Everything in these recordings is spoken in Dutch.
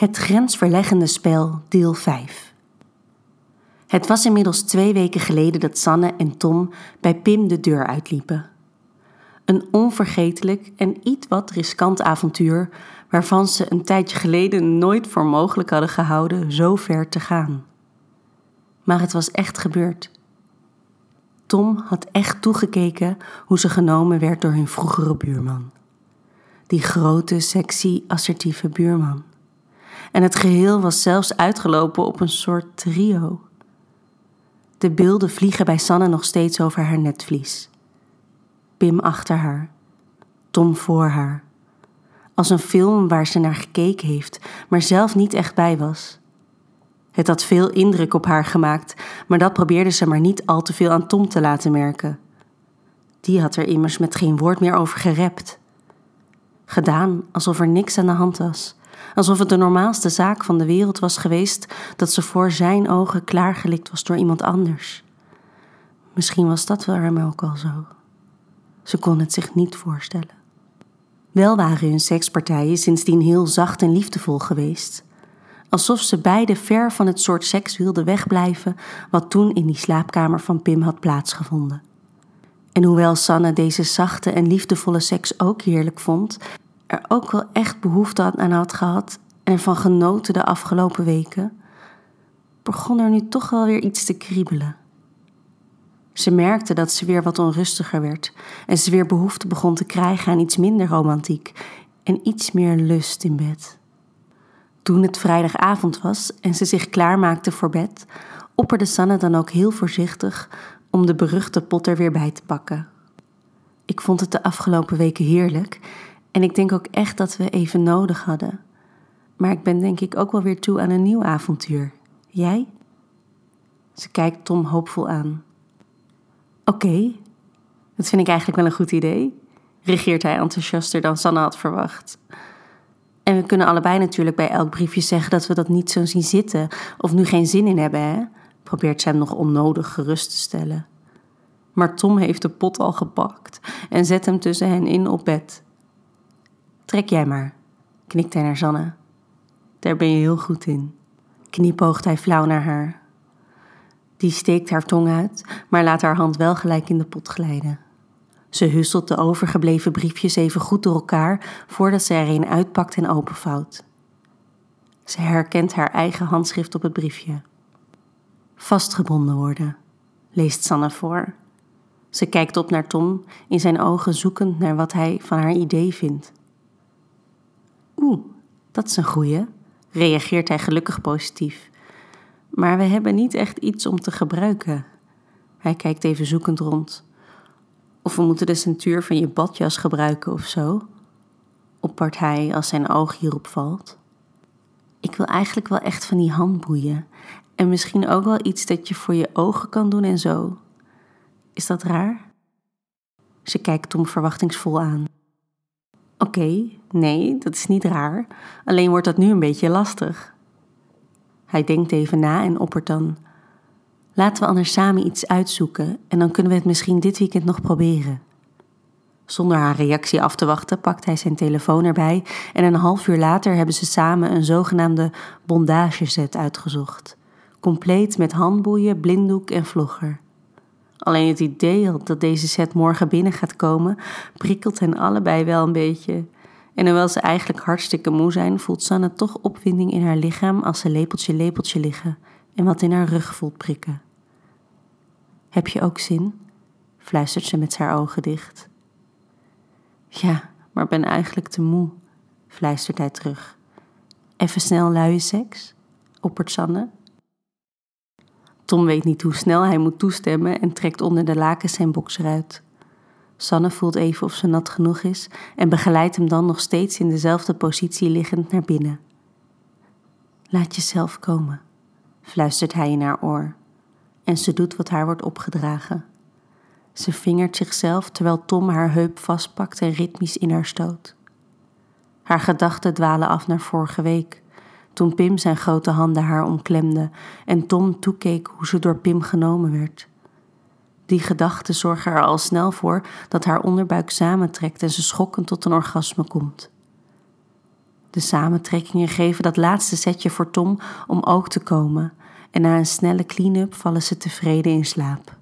Het grensverleggende spel, deel 5. Het was inmiddels twee weken geleden dat Sanne en Tom bij Pim de deur uitliepen. Een onvergetelijk en iets wat riskant avontuur waarvan ze een tijdje geleden nooit voor mogelijk hadden gehouden zo ver te gaan. Maar het was echt gebeurd. Tom had echt toegekeken hoe ze genomen werd door hun vroegere buurman. Die grote, sexy, assertieve buurman. En het geheel was zelfs uitgelopen op een soort trio. De beelden vliegen bij Sanne nog steeds over haar netvlies. Pim achter haar, Tom voor haar. Als een film waar ze naar gekeken heeft, maar zelf niet echt bij was. Het had veel indruk op haar gemaakt, maar dat probeerde ze maar niet al te veel aan Tom te laten merken. Die had er immers met geen woord meer over gerept. Gedaan alsof er niks aan de hand was, alsof het de normaalste zaak van de wereld was geweest dat ze voor zijn ogen klaargelikt was door iemand anders. Misschien was dat wel hem ook al zo. Ze kon het zich niet voorstellen. Wel waren hun sekspartijen sindsdien heel zacht en liefdevol geweest. Alsof ze beide ver van het soort seks wilden wegblijven wat toen in die slaapkamer van Pim had plaatsgevonden. En hoewel Sanne deze zachte en liefdevolle seks ook heerlijk vond, er ook wel echt behoefte aan had gehad en ervan genoten de afgelopen weken, begon er nu toch wel weer iets te kriebelen. Ze merkte dat ze weer wat onrustiger werd en ze weer behoefte begon te krijgen aan iets minder romantiek en iets meer lust in bed. Toen het vrijdagavond was en ze zich klaarmaakte voor bed, opperde Sanne dan ook heel voorzichtig om de beruchte pot er weer bij te pakken. Ik vond het de afgelopen weken heerlijk en ik denk ook echt dat we even nodig hadden. Maar ik ben denk ik ook wel weer toe aan een nieuw avontuur. Jij? Ze kijkt Tom hoopvol aan. Oké, dat vind ik eigenlijk wel een goed idee, regeert hij enthousiaster dan Sanne had verwacht. En we kunnen allebei natuurlijk bij elk briefje zeggen dat we dat niet zo zien zitten of nu geen zin in hebben, hè? Probeert ze hem nog onnodig gerust te stellen. Maar Tom heeft de pot al gepakt en zet hem tussen hen in op bed. Trek jij maar, knikt hij naar Sanne. Daar ben je heel goed in. Kniepoogt hij flauw naar haar. Die steekt haar tong uit, maar laat haar hand wel gelijk in de pot glijden. Ze husselt de overgebleven briefjes even goed door elkaar voordat ze er een uitpakt en openvouwt. Ze herkent haar eigen handschrift op het briefje. Vastgebonden worden, leest Sanne voor. Ze kijkt op naar Tom, in zijn ogen zoekend naar wat hij van haar idee vindt. Dat is een goeie, reageert hij gelukkig positief. Maar we hebben niet echt iets om te gebruiken. Hij kijkt even zoekend rond. Of we moeten de centuur van je badjas gebruiken of zo? Oppert hij als zijn oog hierop valt. Ik wil eigenlijk wel echt van die handboeien. En misschien ook wel iets dat je voor je ogen kan doen en zo. Is dat raar? Ze kijkt Tom verwachtingsvol aan. Oké, nee, dat is niet raar. Alleen wordt dat nu een beetje lastig. Hij denkt even na en oppert dan. Laten we anders samen iets uitzoeken en dan kunnen we het misschien dit weekend nog proberen. Zonder haar reactie af te wachten pakt hij zijn telefoon erbij en een half uur later hebben ze samen een zogenaamde bondageset uitgezocht. Compleet met handboeien, blinddoek en vlogger. Alleen het idee dat deze set morgen binnen gaat komen, prikkelt hen allebei wel een beetje. En hoewel ze eigenlijk hartstikke moe zijn, voelt Sanne toch opwinding in haar lichaam als ze lepeltje lepeltje liggen en wat in haar rug voelt prikken. Heb je ook zin? fluistert ze met haar ogen dicht. Ja, maar ben eigenlijk te moe, fluistert hij terug. Even snel luie seks? oppert Sanne. Tom weet niet hoe snel hij moet toestemmen en trekt onder de lakens zijn bokser uit. Sanne voelt even of ze nat genoeg is en begeleidt hem dan nog steeds in dezelfde positie liggend naar binnen. Laat jezelf komen, fluistert hij in haar oor. En ze doet wat haar wordt opgedragen. Ze vingert zichzelf terwijl Tom haar heup vastpakt en ritmisch in haar stoot. Haar gedachten dwalen af naar vorige week, toen Pim zijn grote handen haar omklemde en Tom toekeek hoe ze door Pim genomen werd. Die gedachten zorgen er al snel voor dat haar onderbuik samentrekt en ze schokkend tot een orgasme komt. De samentrekkingen geven dat laatste setje voor Tom om ook te komen en na een snelle clean-up vallen ze tevreden in slaap.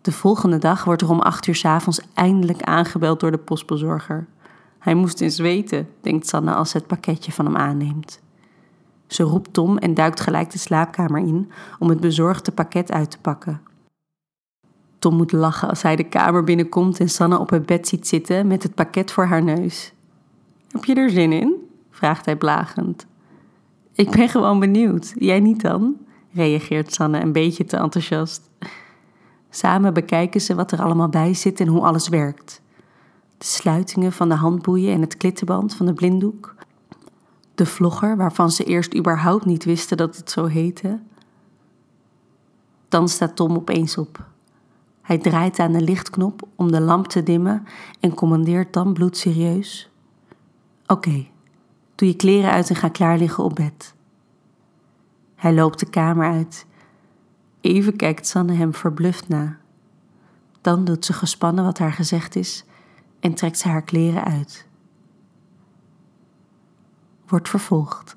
De volgende dag wordt er om acht uur s avonds eindelijk aangebeld door de postbezorger. Hij moest eens weten, denkt Sanne als ze het pakketje van hem aanneemt. Ze roept Tom en duikt gelijk de slaapkamer in om het bezorgde pakket uit te pakken. Tom moet lachen als hij de kamer binnenkomt en Sanne op het bed ziet zitten met het pakket voor haar neus. Heb je er zin in? vraagt hij blagend. Ik ben gewoon benieuwd. Jij niet dan? reageert Sanne een beetje te enthousiast. Samen bekijken ze wat er allemaal bij zit en hoe alles werkt. De sluitingen van de handboeien en het klittenband van de blinddoek. De vlogger waarvan ze eerst überhaupt niet wisten dat het zo heette. Dan staat Tom opeens op. Hij draait aan de lichtknop om de lamp te dimmen en commandeert dan bloedserieus: Oké, doe je kleren uit en ga klaar liggen op bed. Hij loopt de kamer uit. Even kijkt Sanne hem verbluft na. Dan doet ze gespannen wat haar gezegd is en trekt ze haar kleren uit. Wordt vervolgd.